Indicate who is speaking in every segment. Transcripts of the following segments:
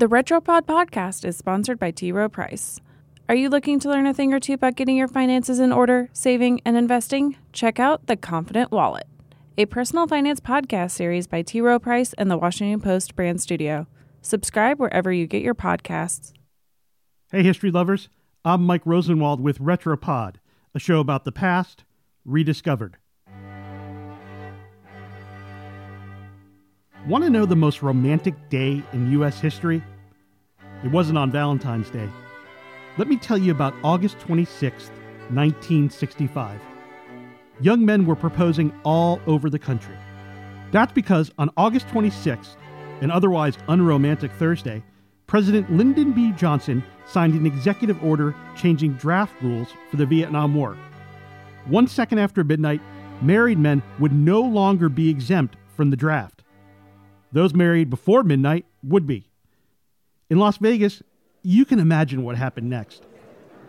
Speaker 1: The Retropod podcast is sponsored by T. Rowe Price. Are you looking to learn a thing or two about getting your finances in order, saving, and investing? Check out The Confident Wallet, a personal finance podcast series by T. Rowe Price and the Washington Post brand studio. Subscribe wherever you get your podcasts.
Speaker 2: Hey, history lovers. I'm Mike Rosenwald with Retropod, a show about the past rediscovered. Want to know the most romantic day in U.S. history? It wasn't on Valentine's Day. Let me tell you about August 26, 1965. Young men were proposing all over the country. That's because on August 26, an otherwise unromantic Thursday, President Lyndon B. Johnson signed an executive order changing draft rules for the Vietnam War. One second after midnight, married men would no longer be exempt from the draft. Those married before midnight would be. In Las Vegas, you can imagine what happened next.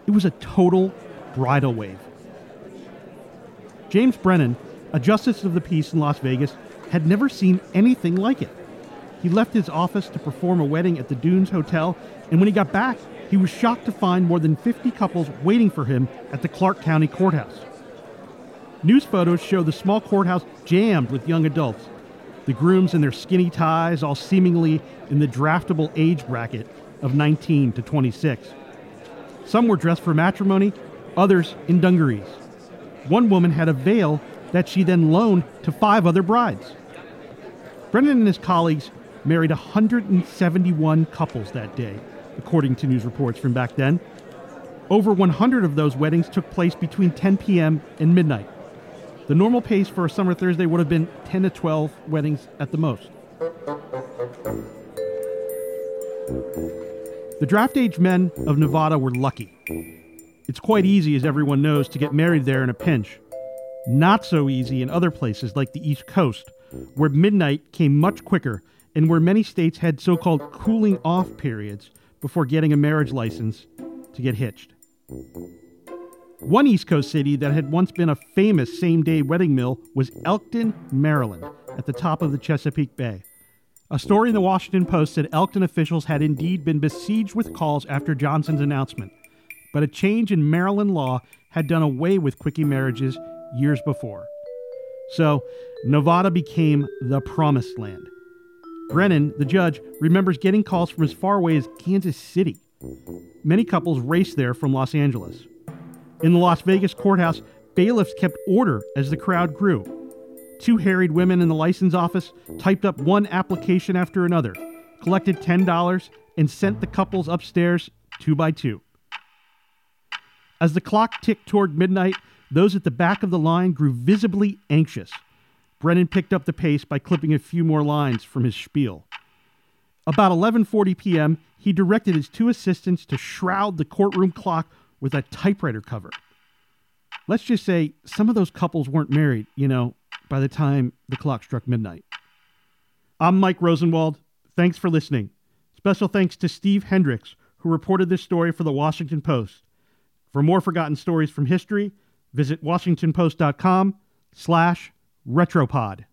Speaker 2: It was a total bridal wave. James Brennan, a justice of the peace in Las Vegas, had never seen anything like it. He left his office to perform a wedding at the Dunes Hotel, and when he got back, he was shocked to find more than 50 couples waiting for him at the Clark County Courthouse. News photos show the small courthouse jammed with young adults, the grooms in their skinny ties, all seemingly in the draftable age bracket of 19 to 26. Some were dressed for matrimony, others in dungarees. One woman had a veil that she then loaned to five other brides. Brennan and his colleagues married 171 couples that day, according to news reports from back then. Over 100 of those weddings took place between 10 p.m. and midnight. The normal pace for a summer Thursday would have been 10 to 12 weddings at the most. The draft age men of Nevada were lucky. It's quite easy, as everyone knows, to get married there in a pinch. Not so easy in other places like the East Coast, where midnight came much quicker and where many states had so called cooling off periods before getting a marriage license to get hitched. One East Coast city that had once been a famous same day wedding mill was Elkton, Maryland, at the top of the Chesapeake Bay. A story in the Washington Post said Elkton officials had indeed been besieged with calls after Johnson's announcement, but a change in Maryland law had done away with quickie marriages years before. So, Nevada became the promised land. Brennan, the judge, remembers getting calls from as far away as Kansas City. Many couples raced there from Los Angeles. In the Las Vegas courthouse, bailiffs kept order as the crowd grew. Two harried women in the license office typed up one application after another, collected $10, and sent the couples upstairs two by two. As the clock ticked toward midnight, those at the back of the line grew visibly anxious. Brennan picked up the pace by clipping a few more lines from his spiel. About 11:40 p.m., he directed his two assistants to shroud the courtroom clock with a typewriter cover. Let's just say some of those couples weren't married, you know, by the time the clock struck midnight. I'm Mike Rosenwald. Thanks for listening. Special thanks to Steve Hendricks, who reported this story for the Washington Post. For more forgotten stories from history, visit washingtonpost.com slash retropod.